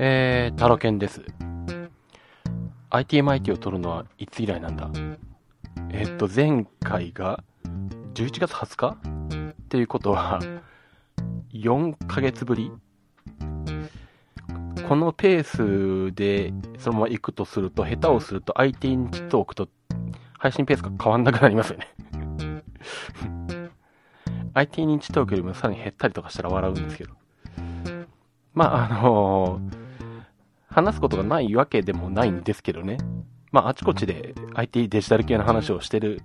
えー、タロケンです。ITMIT を取るのはいつ以来なんだ？えっと、前回が11月20日？っていうことは、4ヶ月ぶり？このペースでそのまま行くとすると、下手をすると IT 日トークと配信ペースが変わんなくなりますよね IT 認知トークよりもさらに減ったりとかしたら笑うんですけど。まあ、あのー話すことがないわけでもないんですけどね。まあ、あちこちで IT デジタル系の話をしてる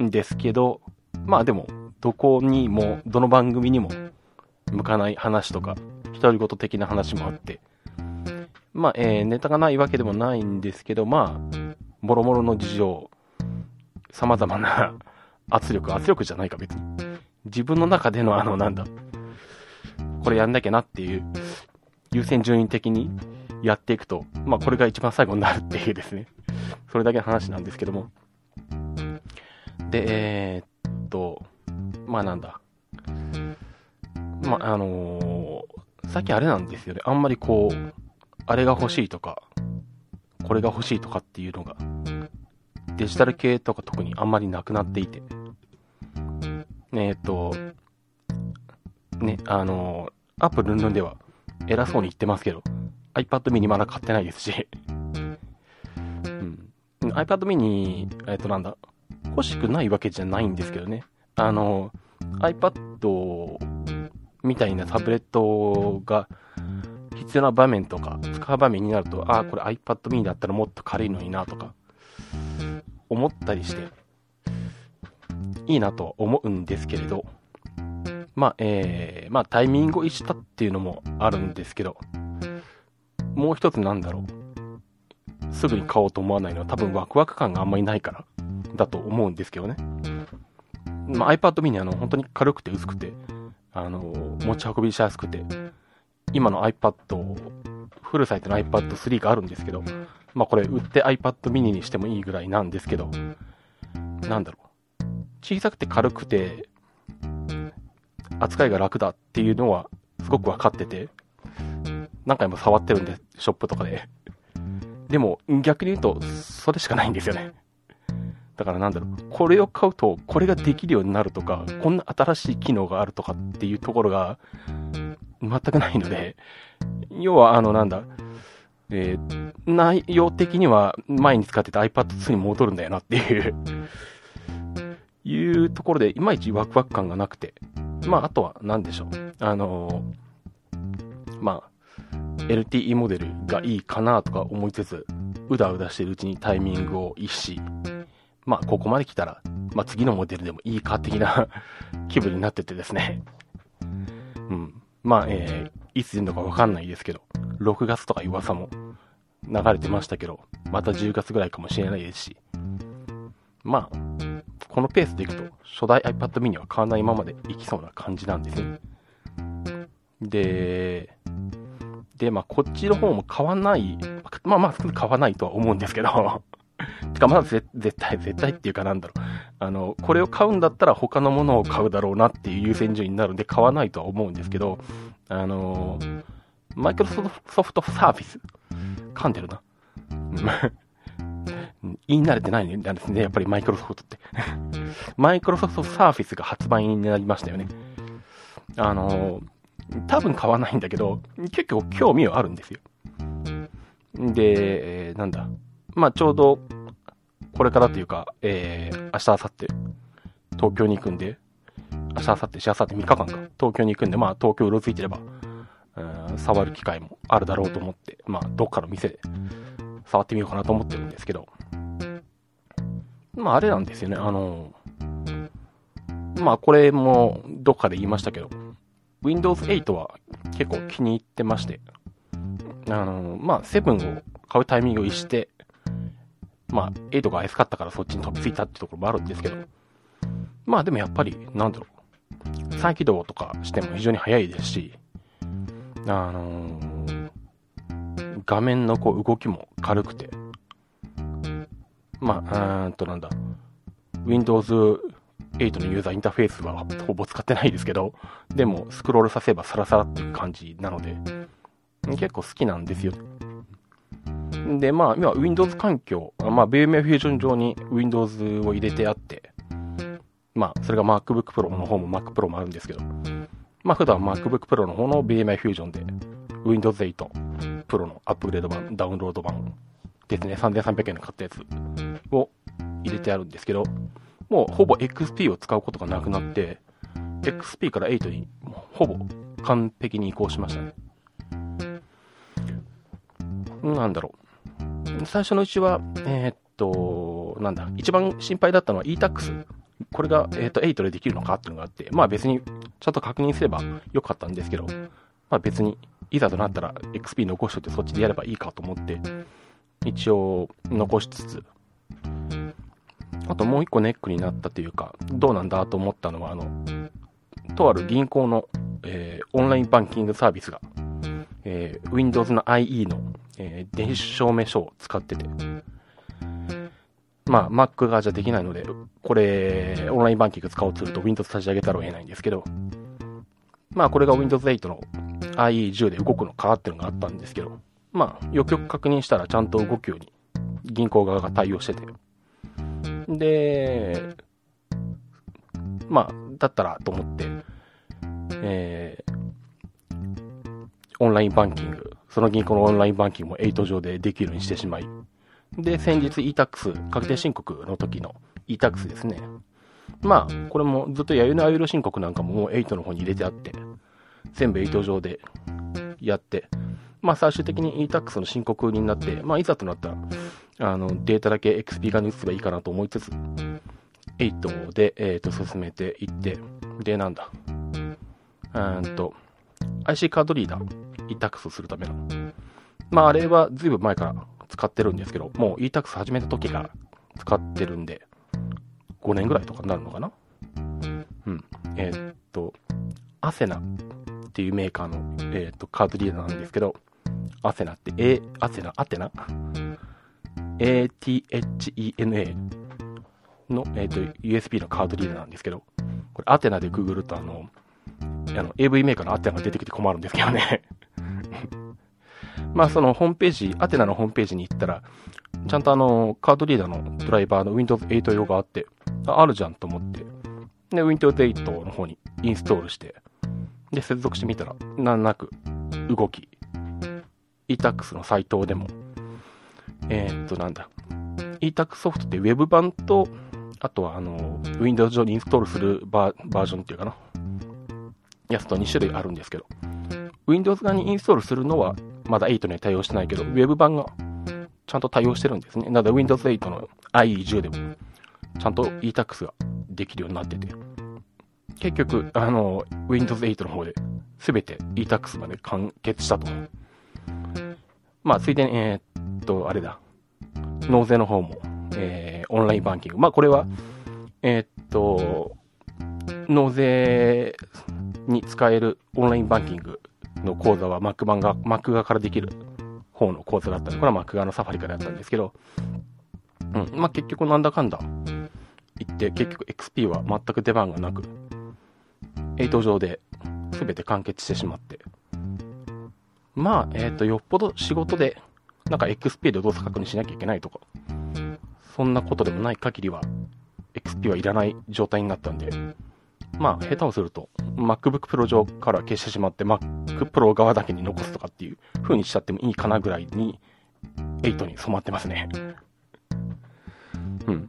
んですけど、まあでも、どこにも、どの番組にも向かない話とか、独り言的な話もあって、まあ、えー、ネタがないわけでもないんですけど、まあ、もろもろの事情、様々な 圧力、圧力じゃないか別に。自分の中でのあの、なんだ、これやんなきゃなっていう、優先順位的にやっていくと、まあこれが一番最後になるっていうですね。それだけの話なんですけども。で、えー、っと、まあなんだ。まああのー、さっきあれなんですよね。あんまりこう、あれが欲しいとか、これが欲しいとかっていうのが、デジタル系とか特にあんまりなくなっていて。えー、っと、ね、あのー、アップルンルンでは偉そうに言ってますけど、iPad mini まだ買ってないですし、うん、iPad mini、えっとなんだ、欲しくないわけじゃないんですけどね。あの、iPad みたいなタブレットが必要な場面とか、使う場面になると、ああ、これ iPad mini だったらもっと軽いのになとか、思ったりして、いいなと思うんですけれど、まあ、えー、まあタイミングを逸したっていうのもあるんですけど、もう一つなんだろう。すぐに買おうと思わないのは多分ワクワク感があんまりないからだと思うんですけどね。まあ、iPad mini あの本当に軽くて薄くて、あの、持ち運びしやすくて、今の iPad、フルサイズの iPad 3があるんですけど、まあこれ売って iPad mini にしてもいいぐらいなんですけど、なんだろう。小さくて軽くて、扱いが楽だっていうのはすごく分かってて、何回も触ってるんで、ショップとかで。でも、逆に言うと、それしかないんですよね。だからなんだろう、これを買うと、これができるようになるとか、こんな新しい機能があるとかっていうところが、全くないので、要は、あの、なんだ、えー、内容的には前に使ってた iPad2 に戻るんだよなっていういうところで、いまいちワクワク感がなくて、まあ、あとは何でしょう。あのー、まあ、LTE モデルがいいかなとか思いつつ、うだうだしてるうちにタイミングを逸し、まあ、ここまで来たら、まあ、次のモデルでもいいか的な 気分になっててですね。うん。まあ、えー、いつ出るのかわかんないですけど、6月とか噂も流れてましたけど、また10月ぐらいかもしれないですし、まあ、このペースでいくと、初代 iPad mini は変わらないままでいきそうな感じなんですね。で、で、まあ、こっちの方も買わない、まあまあ、買わないとは思うんですけど、てか、まず絶対、絶対っていうかなんだろう。あの、これを買うんだったら他のものを買うだろうなっていう優先順位になるんで買わないとは思うんですけど、あの、マイクロソフトサーフィス噛んでるな。言い慣れてないんですね、やっぱりマイクロソフトってマイクロソフトサーフィスが発売になりましたよね。あの、多分買わないんだけど、結構興味はあるんですよ。で、え、なんだ。まあ、ちょうど、これからというか、えー、明日、明後日、東京に行くんで、明日、明後日、しあさって3日間か、東京に行くんで、まあ、東京うろついてれば、うん、触る機会もあるだろうと思って、まあ、どっかの店で、触ってみようかなと思ってるんですけど、まあ、あれなんですよね、あの、まあ、これも、どっかで言いましたけど、Windows 8は結構気に入ってまして、あの、まあ、7を買うタイミングを逸して、まあ、8が安かったからそっちに飛びついたってところもあるんですけど、まあでもやっぱり、なんだろう、再起動とかしても非常に早いですし、あのー、画面のこう動きも軽くて、まあ、うんとなんだ、Windows 8のユーザーインターフェースはほぼ使ってないですけど、でもスクロールさせばサラサラっていう感じなので、結構好きなんですよ。で、まあ、今、Windows 環境、まあ、BMF フュージョン上に Windows を入れてあって、まあ、それが MacBook Pro の方も Mac Pro もあるんですけど、まあ、普段 MacBook Pro の方の BMI フュージョンで Windows 8 Pro のアップグレード版、ダウンロード版ですね、3300円で買ったやつを入れてあるんですけど、もうほぼ XP を使うことがなくなって、XP から8にほぼ完璧に移行しましたね。なんだろう。最初のうちは、えー、っと、なんだ、一番心配だったのは e-tax。これが、えー、っと、8でできるのかっていうのがあって、まあ別にちゃんと確認すればよかったんですけど、まあ別に、いざとなったら XP 残しといてそっちでやればいいかと思って、一応残しつつ、あともう一個ネックになったというか、どうなんだと思ったのは、あの、とある銀行の、えー、オンラインバンキングサービスが、えー、Windows の IE の、えー、電子証明書を使ってて、まあ、Mac 側じゃできないので、これ、オンラインバンキング使おうとすると Windows 立ち上げたらを得ないんですけど、まあ、これが Windows 8の IE10 で動くのかっていうのがあったんですけど、まあ、よくよく確認したらちゃんと動くように銀行側が対応してて。で、まあ、だったらと思って、えー、オンラインバンキング、その銀行のオンラインバンキングも8上でできるようにしてしまい、で、先日 e-tax、確定申告の時の e-tax ですね。まあ、これもずっとやゆのあゆる申告なんかももう8の方に入れてあって、全部8上でやって、まあ最終的に e-tax の申告になって、まあいざとなったら、あの、データだけ XP 側に移せばいいかなと思いつつ、8で、えっ、ー、と、進めていって、で、なんだ。うんと、IC カードリーダー、e-tax するための。まあ、あれはずいぶん前から使ってるんですけど、もう e-tax 始めた時から使ってるんで、5年ぐらいとかになるのかな？うん。えー、っと、アセナっていうメーカーの、えー、と、カードリーダーなんですけど、アセナって、A、アセナ、アテナ？?ATHENA の、えっ、と、USB のカードリーダーなんですけど、これアテナでググるとあの、あの、AV メーカーのアテナが出てきて困るんですけどね まあそのホームページ、アテナのホームページに行ったら、ちゃんとあの、カードリーダーのドライバーの Windows 8用があって、ああるじゃんと思って、で、Windows 8の方にインストールして、で、接続してみたら、難なく動き、e-tax のサイトでも、えー、っと、なんだ、e-tax ソフトって Web 版と、あとはあの、Windows 上にインストールするバージョンっていうかな、やつと2種類あるんですけど、Windows 側にインストールするのはまだ8には対応してないけど、Web 版がちゃんと対応してるんですね。なので Windows 8の IE10 でも、ちゃんと e-tax ができるようになってて、結局、あの、Windows 8の方で全て e-tax まで完結したと。まあ、ついでに、えー、っっと、あれだ、納税の方も、えー、オンラインバンキング。まあ、これは、えー、っと、納税に使えるオンラインバンキングの講座は Mac 版が、Mac 側からできる方の講座だったの。で、これは Mac 側のサファリからやったんですけど、うん、まあ結局なんだかんだ言って、結局 XP は全く出番がなく、8上で全て完結してしまって、まあ、えっ、ー、と、よっぽど仕事で、なんか XP で動作確認しなきゃいけないとか、そんなことでもない限りは、XP はいらない状態になったんで、まあ、下手をすると、MacBook Pro 上から消してしまって、Mac Pro 側だけに残すとかっていう風にしちゃってもいいかなぐらいに、8に染まってますね。うん。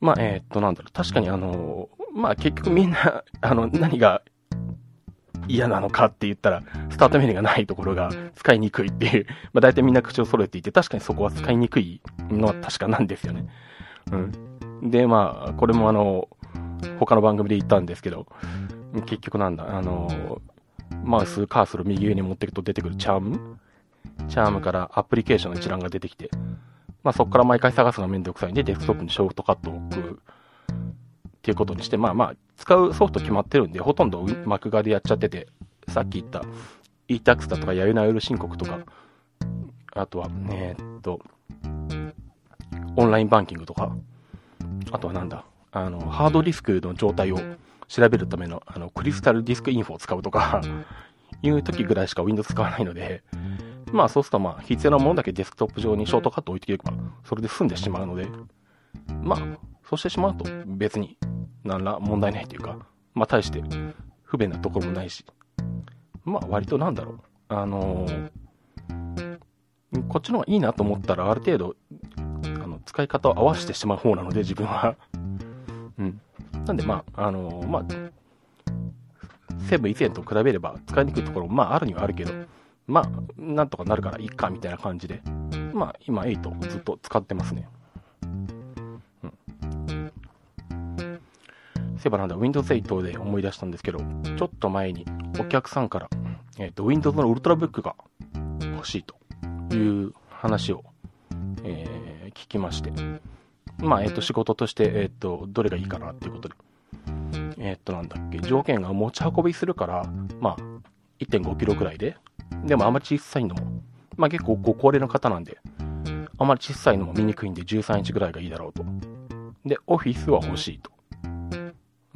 まあ、えー、っと、なんだろう、確かにあのまあ結局みんな、あの、何が嫌なのかって言ったら、スタートメニューがないところが使いにくいっていう、まあ大体みんな口を揃えていて、確かにそこは使いにくいのは確かなんですよね。うん。で、まあ、これもあの、他の番組で言ったんですけど、結局なんだ、あの、マウス、カーソル右上に持っていくと出てくるチャーム？チャームからアプリケーションの一覧が出てきて、まあそこから毎回探すのがめんどくさいんで、デスクトップにショートカットを置くっていうことにして、まあまあ、使うソフト決まってるんで、ほとんど Mac 側でやっちゃってて、さっき言った e-tax だとか、やゆなゆる申告とか、あとは、えー、っと、オンラインバンキングとか、あとはなんだ、あの、ハードディスクの状態を調べるための、あの、クリスタルディスクインフォを使うとか、いう時ぐらいしか Windows 使わないので、まあそうするとまあ必要なものだけデスクトップ上にショートカット置いておけば、それで済んでしまうので、まあ、そうしてしまうと別に何ら問題ないというか、まあ大して不便なところもないし、まあ割となんだろう、あのー、こっちの方がいいなと思ったらある程度、あの使い方を合わせてしまう方なので自分は。うん。なんでまあ、あのー、まあ、セブン以前と比べれば使いにくいところもまああるにはあるけど、まあ、なんとかなるからいいかみたいな感じで、まあ今8ずっと使ってますね。そういえばなんだ、Windows 8で思い出したんですけど、ちょっと前にお客さんから、えっ、ー、と、Windows のウルトラブックが欲しいという話を、えー、聞きまして、まあ、えっ、ー、と、仕事として、えっ、と、どれがいいかなっていうことで、えっ、と、なんだっけ、条件が持ち運びするから、まあ、1.5キロくらいで、でもあんまり小さいのも、まあ結構ご高齢の方なんで、あんまり小さいのも見にくいんで13インチぐらいがいいだろうと。で、オフィスは欲しいと。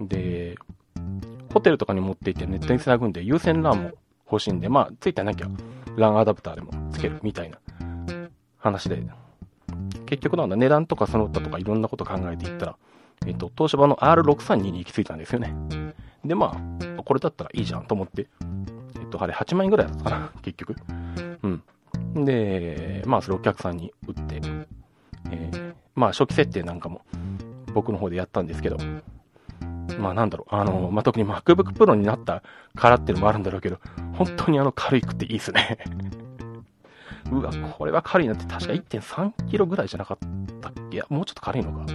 で、ホテルとかに持って行ってネットに繋ぐんで有線 LAN も欲しいんで、まあ、ついてなきゃ LAN アダプターでもつけるみたいな話で、結局なんだ、値段とかその他とかいろんなこと考えていったら、えっと、東芝の R632 に行き着いたんですよね。で、まあ、これだったらいいじゃんと思って、えっと、あれ8万円ぐらいだったかな、結局。うん。で、まあ、それお客さんに売って、えー、まあ、初期設定なんかも僕の方でやったんですけど、まあなんだろう、あの、まあ、特に MacBook Pro になったからっていうのもあるんだろうけど、本当にあの軽くていいですね。うわ、これは軽いなって確か1.3キロぐらいじゃなかったっけ？いや、もうちょっと軽いのか。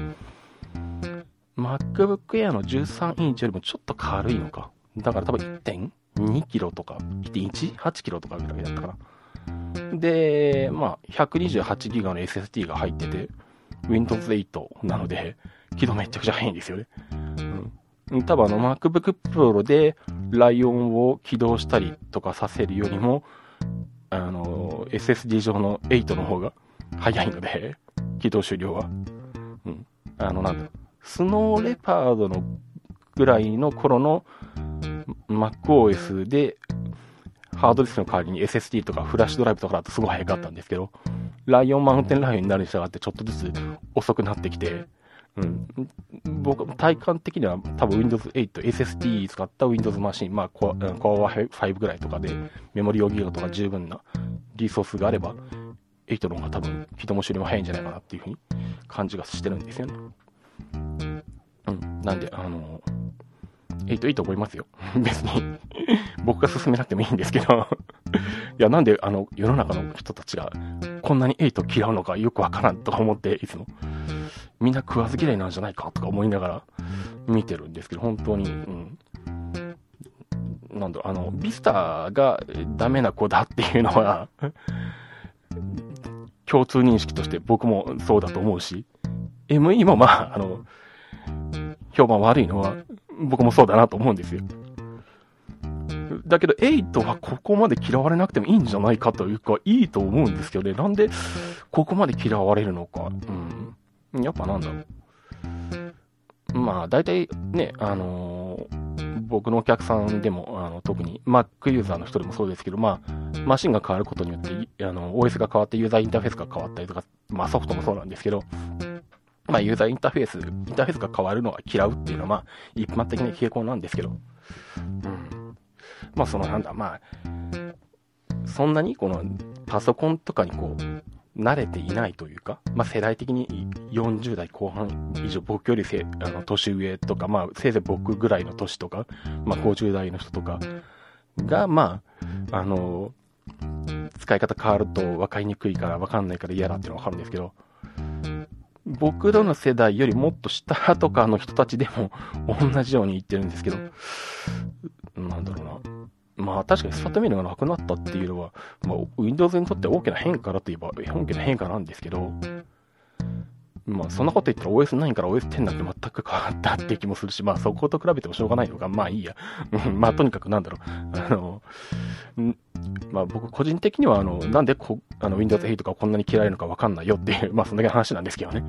MacBook Air の13インチよりもちょっと軽いのか。だから多分1.2キロとか、1.18キロとかぐらいだったかな。で、まあ、128ギガの SSD が入ってて、Windows 8なので、起動めちゃくちゃ早いんですよね。多分あの MacBook Pro でライオンを起動したりとかさせるよりも、あの、SSD 上の8の方が早いので、起動終了は。うん。あの、なんだ、スノーレパードのぐらいの頃の MacOS で、ハードディスクの代わりに SSD とかフラッシュドライブとかだとすごい早かったんですけど、ライオンマウンテンライオンになるに従ってちょっとずつ遅くなってきて、うん。僕、体感的には多分 Windows 8、SSD 使った Windows マシン、まあ Core 5ぐらいとかで、メモリ4ギガとか十分なリソースがあれば、8の方が多分人も処理も早いんじゃないかなっていうふうに感じがしてるんですよね。うん。なんで、あの、8いいと思いますよ。別に僕が進めなくてもいいんですけど いや、なんで、あの、世の中の人たちがこんなに8嫌うのかよくわからんと思って、いつも。みんな食わず嫌いなんじゃないかとか思いながら見てるんですけど、本当に、うん。なんだあの、ビスターがダメな子だっていうのは 共通認識として僕もそうだと思うし、ME もまあ、あの、評判悪いのは僕もそうだなと思うんですよ。だけど、8はここまで嫌われなくてもいいんじゃないかというか、いいと思うんですけどね。なんで、ここまで嫌われるのか。うん。やっぱなんだろう。まあ、大体ね、あのー、僕のお客さんでも、あの、特に Mac ユーザーの人でもそうですけど、まあ、マシンが変わることによって、あの、OS が変わってユーザーインターフェースが変わったりとか、まあソフトもそうなんですけど、まあユーザーインターフェース、インターフェースが変わるのが嫌うっていうのは、まあ、一般的な傾向なんですけど、うん。まあそのなんだ、まあ、そんなにこのパソコンとかにこう、慣れていないというか、まあ、世代的に40代後半以上、僕よりせあの年上とか、まあ、せいぜい僕ぐらいの年とか、まあ、50代の人とかが、まあ、あの、使い方変わると分かりにくいから分かんないから嫌だっていうのは分かるんですけど、僕らの世代よりもっと下とかの人たちでも同じように言ってるんですけど、なんだろうな。まあ確かにスタートメニューがなくなったっていうのは、まあ Windows にとって大きな変化だといえば大きな変化なんですけど、まあそんなこと言ったら OS9 から OS10 なんて全く変わったって気もするし、まあそこと比べてもしょうがないのが、まあいいや。まあとにかくなんだろう。あの、まあ僕個人的にはあの、なんでこあの Windows 8がこんなに嫌いなのかわかんないよっていう、まあそんだけの話なんですけどね。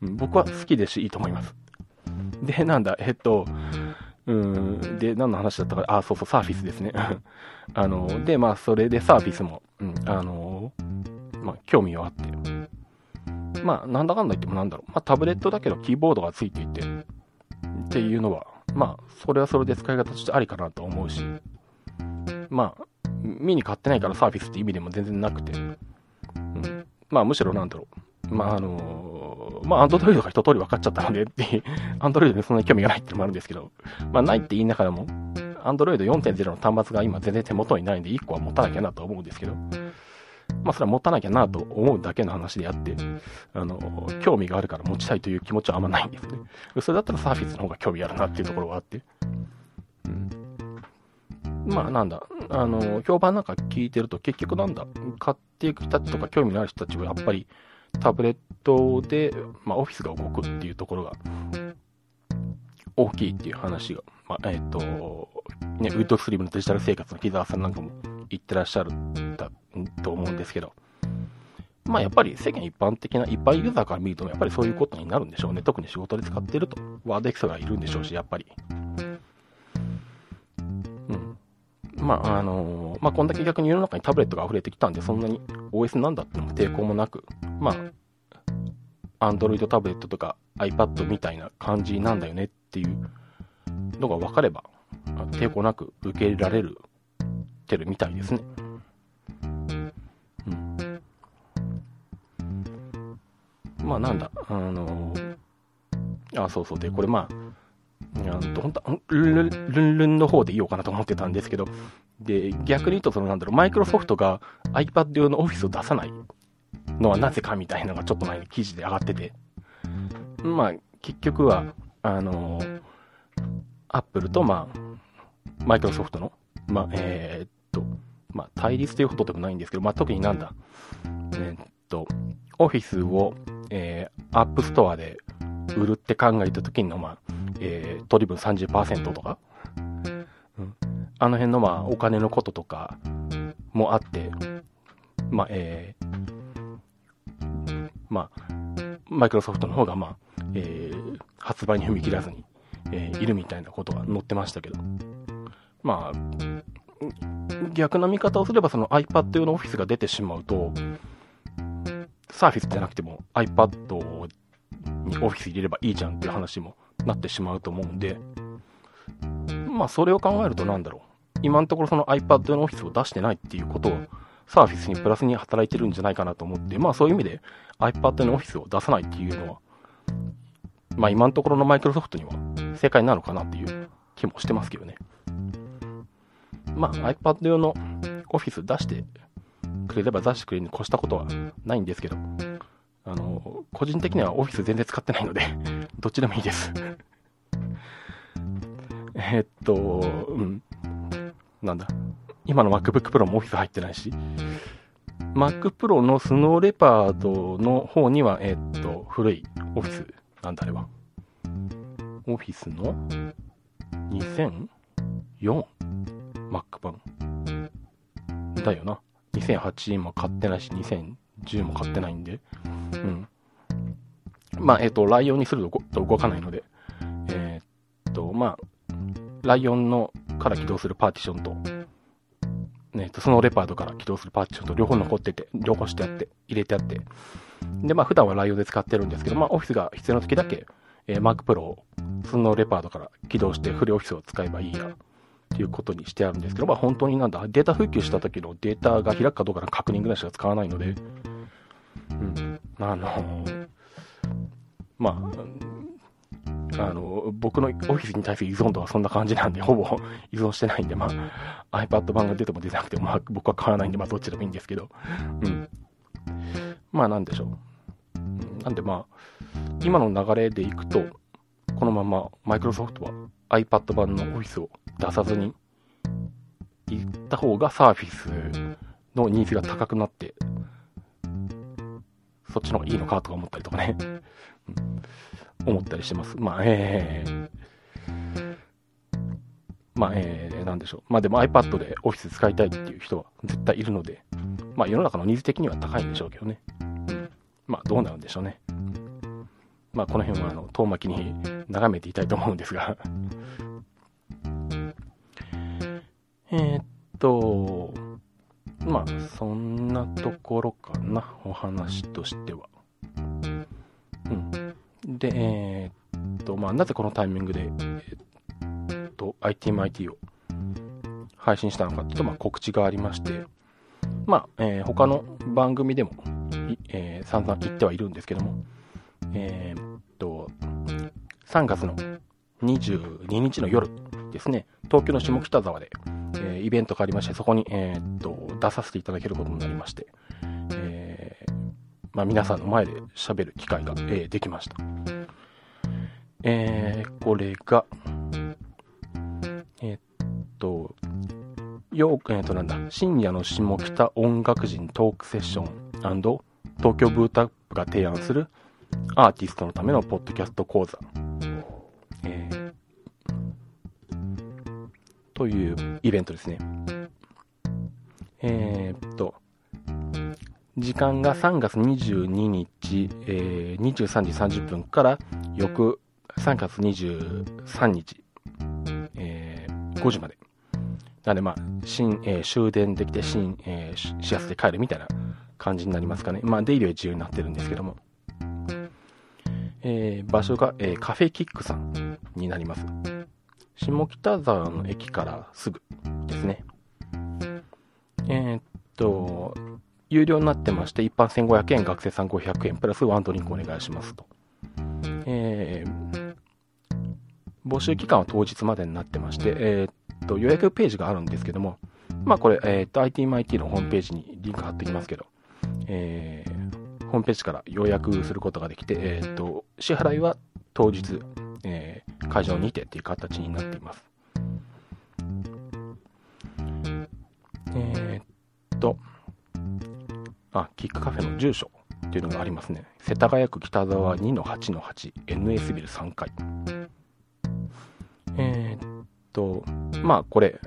僕は好きですしいいと思います。で、なんだ、えっと、うん、で、何の話だったか、あ、そうそう、サーフィスですね。あの、で、まあ、それでサーフィスも、うん、あの、まあ、興味はあって、まあ、なんだかんだ言ってもなんだろう、まあ、タブレットだけどキーボードがついていて、っていうのは、まあ、それはそれで使い方としてありかなと思うし、まあ、見に買ってないからサーフィスって意味でも全然なくて、うん、まあ、むしろなんだろう、まあ、あのまあ、アンドロイドが一通り分かっちゃったのでって、アンドロイドにそんなに興味がないってのもあるんですけど、まあ、ないって言いながらも、アンドロイド4.0の端末が今全然手元にないんで、1個は持たなきゃなと思うんですけど、まあ、それは持たなきゃなと思うだけの話であって、あの、興味があるから持ちたいという気持ちはあんまないんですね。それだったらサーフィスの方が興味あるなっていうところがあって。うん。まあ、なんだ、あの、評判なんか聞いてると、結局なんだ、買っていく人たちとか興味のある人たちはやっぱり、タブレットで、まあ、オフィスが動くっていうところが、大きいっていう話が、まあ、えっ、ー、と、ね、ウッドスリムのデジタル生活の木澤さんなんかも言ってらっしゃるだと思うんですけど、まあやっぱり世間一般的な一般ユーザーから見ると、やっぱりそういうことになるんでしょうね。特に仕事で使ってると、ワードエクセルがいるんでしょうし、やっぱり。まああのー、まあこんだけ逆に世の中にタブレットが溢れてきたんで、そんなに OS なんだってのも抵抗もなく、まあ、Android タブレットとか iPad みたいな感じなんだよねっていうのが分かれば、抵抗なく受け入れられるてるみたいですね。うん。まあなんだ、あのー、あ、そうそう。で、これまあ、うんと、本当ルンルンルンの方でいいようかなと思ってたんですけど、で、逆に言うと、そのなんだろう、マイクロソフトが iPad 用のオフィスを出さないのはなぜかみたいなのがちょっと前に記事で上がってて、まあ、結局は、あのー、アップルと、まあ、マイクロソフトの、まあ、えー、っと、まあ、対立ということでもないんですけど、まあ、特になんだ、えー、っと、オフィスを、えー、アップストアで売るって考えた時の、まあ、えー、取り分30%とか、うん、あの辺の、まあ、お金のこととかもあって、まあ、えー、まあ、マイクロソフトの方が、まあ、えー、発売に踏み切らずに、えー、いるみたいなことが載ってましたけど、まあ、逆な見方をすればその iPad 用のオフィスが出てしまうと、サーフィスじゃなくても iPad にオフィス入れればいいじゃんっていう話もなってしまうと思うんで、まあそれを考えるとなんだろう。今のところその iPad 用のオフィスを出してないっていうことをサーフィスにプラスに働いてるんじゃないかなと思って、まあそういう意味で iPad のオフィスを出さないっていうのは、まあ今のところのマイクロソフトには正解なのかなっていう気もしてますけどね。まあ iPad 用のオフィス出してくれれば出してくれるに越したことはないんですけど、あの、個人的にはオフィス全然使ってないのでどっちでもいいですえっと、うん。なんだ。今の MacBook Pro もオフィス入ってないし、Mac Pro のスノーレパードの方には、えっと、古いオフィス、なんだあれは。オフィスの 2004? Mac 版。だよな。2008も買ってないし、2010も買ってないんで。うん。まあ、えっ、と、ライオンにすると動かないので、えっと、まあ、ライオンのから起動するパーティションと、ね、そのレパードから起動するパーティションと両方残ってて、両方してあって、入れてあって。で、まあ普段はライオンで使ってるんですけど、まあオフィスが必要な時だけ、えー、Mac Pro をそのレパードから起動してフリーオフィスを使えばいいや、っていうことにしてあるんですけど、まあ本当になんだ、データ復旧した時のデータが開くかどうかの確認ぐらいしか使わないので、あのー、まあ、あの、僕のオフィスに対する依存度はそんな感じなんで、ほぼ 依存してないんで、まあ、iPad 版が出ても出なくても、まあ、僕は買わないんで、まあ、どっちでもいいんですけど、うん。まあ、なんでしょう。なんで、まあ、今の流れでいくと、このままマイクロソフトは iPad 版のオフィスを出さずに行った方がサーフィスのニーズが高くなって、そっちの方がいいのかとか思ったりとかね、うん、思ったりしてます。まあ、えー、まあ、えー、なんでしょう。まあでも iPad でオフィス使いたいっていう人は絶対いるので、まあ世の中のニーズ的には高いんでしょうけどね。まあどうなるんでしょうね。まあこの辺はあの遠巻きに眺めていたいと思うんですがえー、っと、まあ、そんなところかな、お話としては。うん。で、えー、っと、まあ、なぜこのタイミングで、えー、っと、ITMIT を配信したのかというと、まあ、告知がありまして、まあ、えー、他の番組でも、えー、散々言ってはいるんですけども、えー、っと、3月の22日の夜ですね、東京の下北沢で、えー、イベントがありまして、そこに、えー、っと、出させていただけることになりまして、えー、まあ、皆さんの前で喋る機会が、えー、できました。えー、これが、えー、っと、よう、えー、っとなんだ、深夜の下北音楽人トークセッション東京ブータップが提案するアーティストのためのポッドキャスト講座、えー、というイベントですね。えー、っと、時間が3月22日、えー、23時30分から翌3月23日、えー、5時まで。なんでまあ、新、えー、終電できて新、えー、始発で帰るみたいな感じになりますかね。まあ、出入りは自由になってるんですけども。えー、場所が、えー、カフェキックさんになります。下北沢の駅からすぐですね。と、有料になってまして、一般1500円、学生さん500円、プラスワンドリンクお願いしますと。えー、募集期間は当日までになってまして、えー、っと、予約ページがあるんですけども、まあこれ、えー、っと、ITMIT のホームページにリンク貼っておきますけど、えー、ホームページから予約することができて、えー、っと、支払いは当日、えー、会場にてっていう形になっています。と、あ、キックカフェの住所っていうのがありますね。世田谷区北沢2-8-8、NS ビル3階。えー、っと、まあこれ、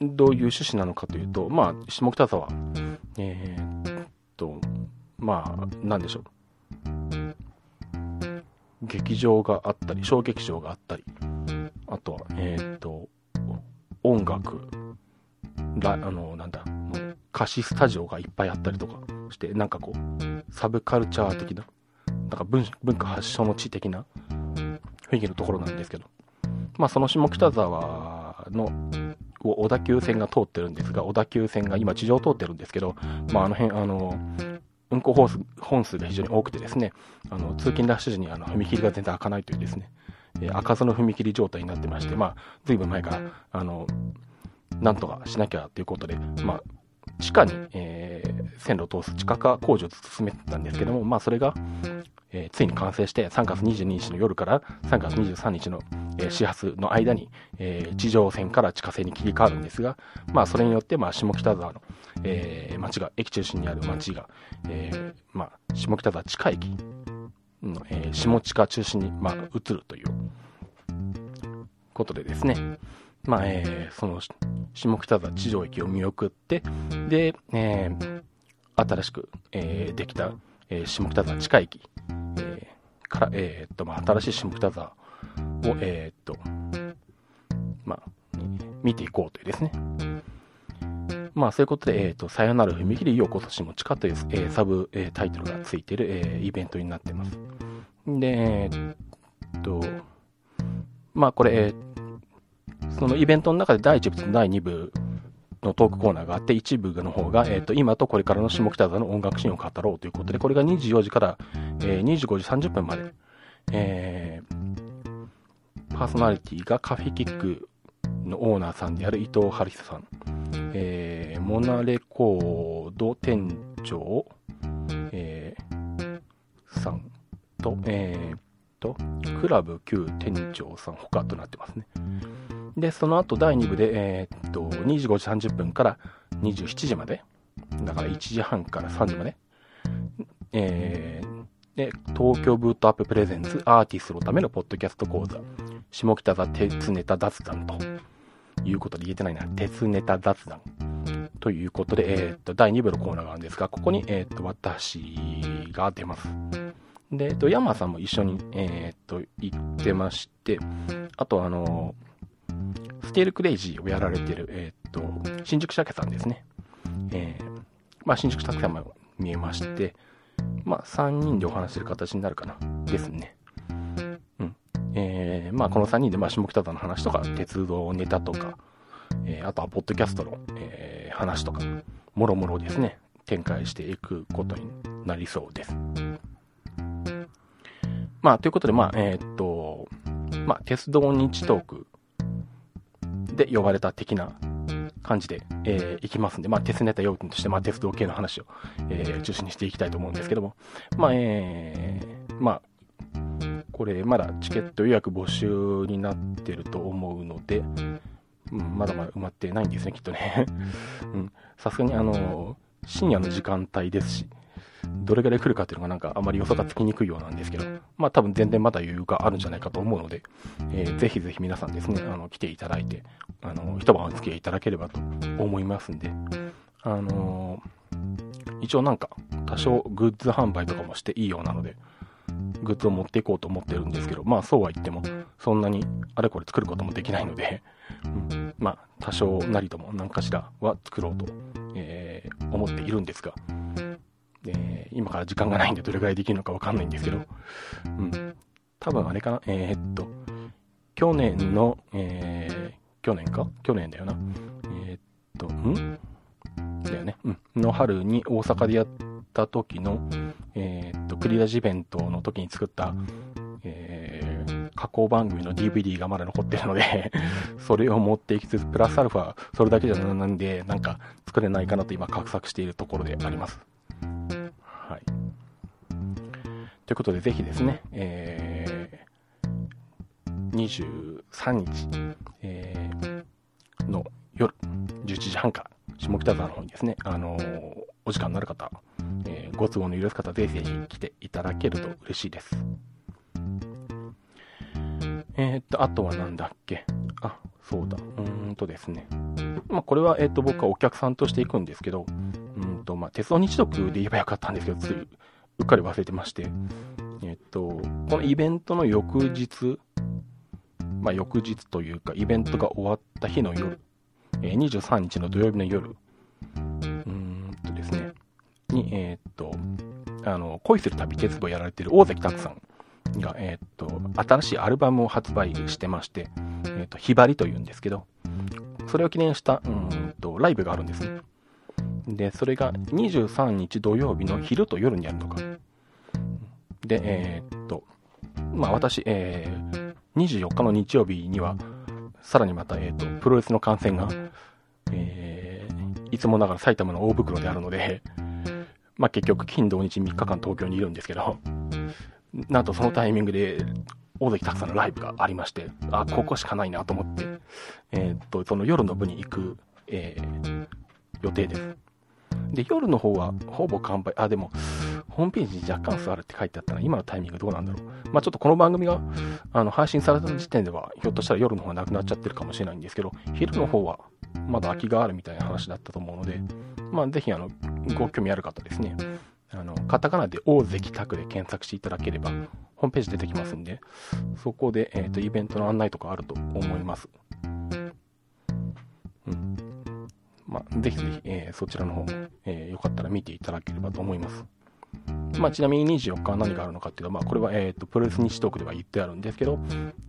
どういう趣旨なのかというと、まあ、下北沢、えー、っと、まあ、なんでしょう。劇場があったり、小劇場があったり、あとは、えー、っと、音楽、ラあの、なんだ、歌詞スタジオがいっぱいあったりとかして、なんかこう、サブカルチャー的な、なんか文化発祥の地的な雰囲気のところなんですけど、まあその下北沢の小田急線が通ってるんですが、小田急線が今地上通ってるんですけど、まああの辺、あの、運行本数本数が非常に多くてですね、あの通勤ラッシュ時にあの踏切が全然開かないというですね、えー、開かずの踏切状態になってまして、まあ、ずいぶん前から、あの、なんとかしなきゃということで、まあ、地下に、えー、線路を通す地下化工事を進めてたんですけども、まあ、それが、えー、ついに完成して3月22日の夜から3月23日の、えー、始発の間に、えー、地上線から地下線に切り替わるんですが、まあ、それによって、まあ、下北沢の、えー、町が、駅中心にある町が、えー、まあ、下北沢地下駅の、えー、下地下中心に、まあ、移るということでですね、まあ、えー、その、下北沢地上駅を見送って、で、えー、新しく、えー、できた、えー、下北沢地下駅、えー、から、えー、っと、まあ、新しい下北沢を、えー、っと、まあ、見ていこうというですね。まあ、そういうことで、えっ、と、さよなら踏切ようこそ下地下という、えー、サブ、えー、タイトルがついている、えー、イベントになっています。で、えっと、まあ、これ、えー、そのイベントの中で第1部と第2部のトークコーナーがあって、一部の方が、えっ、ー、と、今とこれからの下北沢の音楽シーンを語ろうということで、これが24時から、えー、25時30分まで、えー、パーソナリティがカフェキックのオーナーさんである伊藤春久さん、えー、モナレコード店長、えー、さんと、えー、と、クラブ旧店長さん他となってますね。で、その後第2部で、えー、っと、25時30分から27時まで、だから1時半から3時まで、えー、で、東京ブートアッププレゼンツアーティストのためのポッドキャスト講座、下北沢鉄ネタ雑談ということで言えてないな、鉄ネタ雑談ということで、えー、っと、第2部のコーナーがあるんですが、ここに、えー、っと、私が出ます。で、えっと、山さんも一緒に、えー、っと、行ってまして、あと、あの、ステールクレイジーをやられてる、えー、と、新宿鮭さんですね。えー、まあ、新宿鮭さんも見えまして、まあ、3人でお話しする形になるかな。ですね。うん。えー、まあ、この3人で、まあ、下北沢の話とか、鉄道ネタとか、えー、あとは、ポッドキャストの、えー、話とか、もろもろですね、展開していくことになりそうです。まあ、ということで、まあ、えー、っと、まあ、鉄道日トークで呼ばれた的な感じで、えー、いきますんで、まあ、鉄ネタ用品として、まあ、鉄道系の話を、えー、中心にしていきたいと思うんですけども、まあ、えー、まあ、これ、まだチケット予約募集になってると思うので、うん、まだまだ埋まってないんですね、きっとね。さすがに、あの、深夜の時間帯ですし、どれぐらい来るかっていうのがなんかあまり予測がつきにくいようなんですけど、まあ多分全然まだ余裕があるんじゃないかと思うので、えー、ぜひぜひ皆さんですね、あの、来ていただいて、あの、一晩お付き合いいただければと思いますんで、あのー、一応なんか、多少グッズ販売とかもしていいようなので、グッズを持っていこうと思ってるんですけど、まあそうは言っても、そんなにあれこれ作ることもできないので、うん、まあ多少なりとも何かしらは作ろうと、えー、思っているんですが、えー、今から時間がないんでどれぐらいできるのかわかんないんですけど、うん。多分あれかな、えー、っと、去年の、えー、去年か？去年だよな。えー、っと、ん？だよね。うん。の春に大阪でやった時の、えー、っと、クリラジイベントの時に作った、えー、加工番組の DVD がまだ残ってるので それを持っていきつつ、プラスアルファ、それだけじゃなんで、なんか作れないかなと今、画策しているところであります。ということで、ぜひですね、えー、23日、えー、の夜、11時半から、下北沢の方にですね、あのー、お時間のある方、えー、ご都合の許す方、ぜひぜひ来ていただけると嬉しいです。えー、っと、あとはなんだっけ？あ、そうだ。うーんとですね。まあ、これは、えー、っと、僕はお客さんとして行くんですけど、うんと、まあ、鉄道日読で言えばよかったんですけど、ついうっかり忘れてまして、えっと、このイベントの翌日、まあ、翌日というか、イベントが終わった日の夜、え、23日の土曜日の夜、うんとですね、に、えー、っと、あの、恋する旅鉄道やられてる大関拓さんが、えー、っと、新しいアルバムを発売してまして、え、っと、ひばりというんですけど、それを記念した、うんと、ライブがあるんですね。で、それが23日土曜日の昼と夜にあるのか。で、えー、っと、まあ私、えー、24日の日曜日には、さらにまた、えー、っと、プロレスの観戦が、えー、いつもながら埼玉の大袋であるので、まあ結局、金土日3日間東京にいるんですけど、なんとそのタイミングで、大関拓さんのライブがありまして、あ、ここしかないなと思って、えー、っと、その夜の部に行く、えー、予定です。で、夜の方はほぼ完売。あ、でも、ホームページに若干座るって書いてあったら、今のタイミングどうなんだろう。まあちょっとこの番組があの配信された時点では、ひょっとしたら夜の方がなくなっちゃってるかもしれないんですけど、昼の方はまだ空きがあるみたいな話だったと思うので、まあぜひ、あの、ご興味ある方ですね。あの、カタカナで大関拓で検索していただければ、ホームページ出てきますんで、そこで、えっ、ー、と、イベントの案内とかあると思います。うん。まあ、ぜひぜひ、えー、そちらの方も、えー、よかったら見ていただければと思います。まあ、ちなみに24日は何があるのかっていうと、まあ、これは、えっ、ー、と、プロレス日トークでは言ってあるんですけど、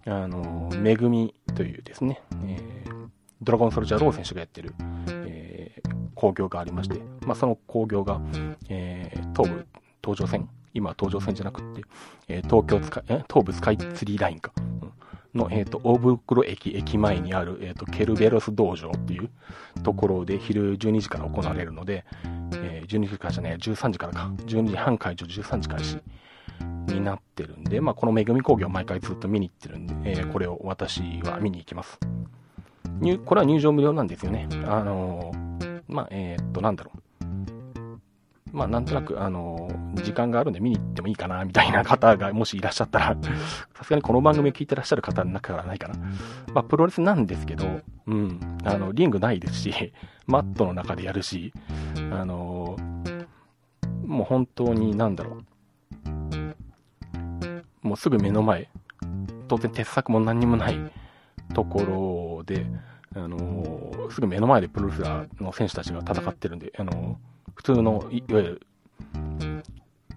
あの、めぐみというですね、えー、ドラゴンソルジャーロー選手がやってる、えー、工業がありまして、まあ、その工業が、えー、東武東上線、今は東上線じゃなくて、えー、東京スカイ、え東武スカイツリーラインか、の、えっ、ー、と、大袋駅駅前にある、えっ、ー、と、ケルベロス道場っていうところで昼12時から行われるので、えー、12時からじゃね13時からか、12時半会場13時開始になってるんで、まあ、このめぐみ工業毎回ずっと見に行ってるんで、えー、これを私は見に行きます。入、これは入場無料なんですよね。あのー、まあ、えっと、なんだろう。まあ、なんとなく、あの、時間があるんで見に行ってもいいかな、みたいな方がもしいらっしゃったら、さすがにこの番組を聞いてらっしゃる方の中からないかな。まあ、プロレスなんですけど、うん、あの、リングないですし、マットの中でやるし、あの、もう本当に、なんだろう、もうすぐ目の前、当然鉄柵も何にもないところで、あの、すぐ目の前でプロレスラーの選手たちが戦ってるんで、あの、普通のい、いわゆる、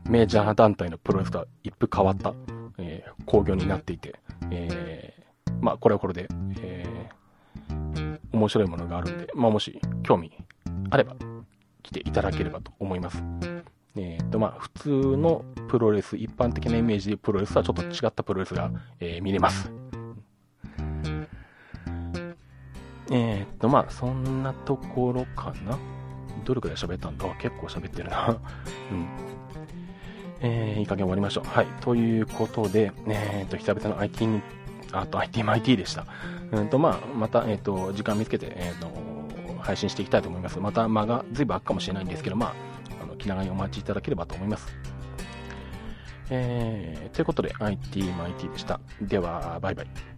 メジャー団体のプロレスとは一風変わった、えー、興行になっていて、えー、まあ、これはこれで、えー、面白いものがあるんで、まあ、もし興味あれば、来ていただければと思います。えっ、ー、と、まあ、普通のプロレス、一般的なイメージでプロレスはちょっと違ったプロレスが、えー、見れます。えっ、ー、と、まあ、そんなところかな。どれくらい喋ったんだ？結構喋ってるな。うん。えー、いい加減終わりましょう。はい。ということで、えっ、ー、と、久々の IT に、あと IT も IT でした。うんと、まあ、また、えっ、ー、と、時間見つけて、えっ、と、配信していきたいと思います。また間が随分空くかもしれないんですけど、まあ、あの気長にお待ちいただければと思います。えー、ということで、IT も IT でした。では、バイバイ。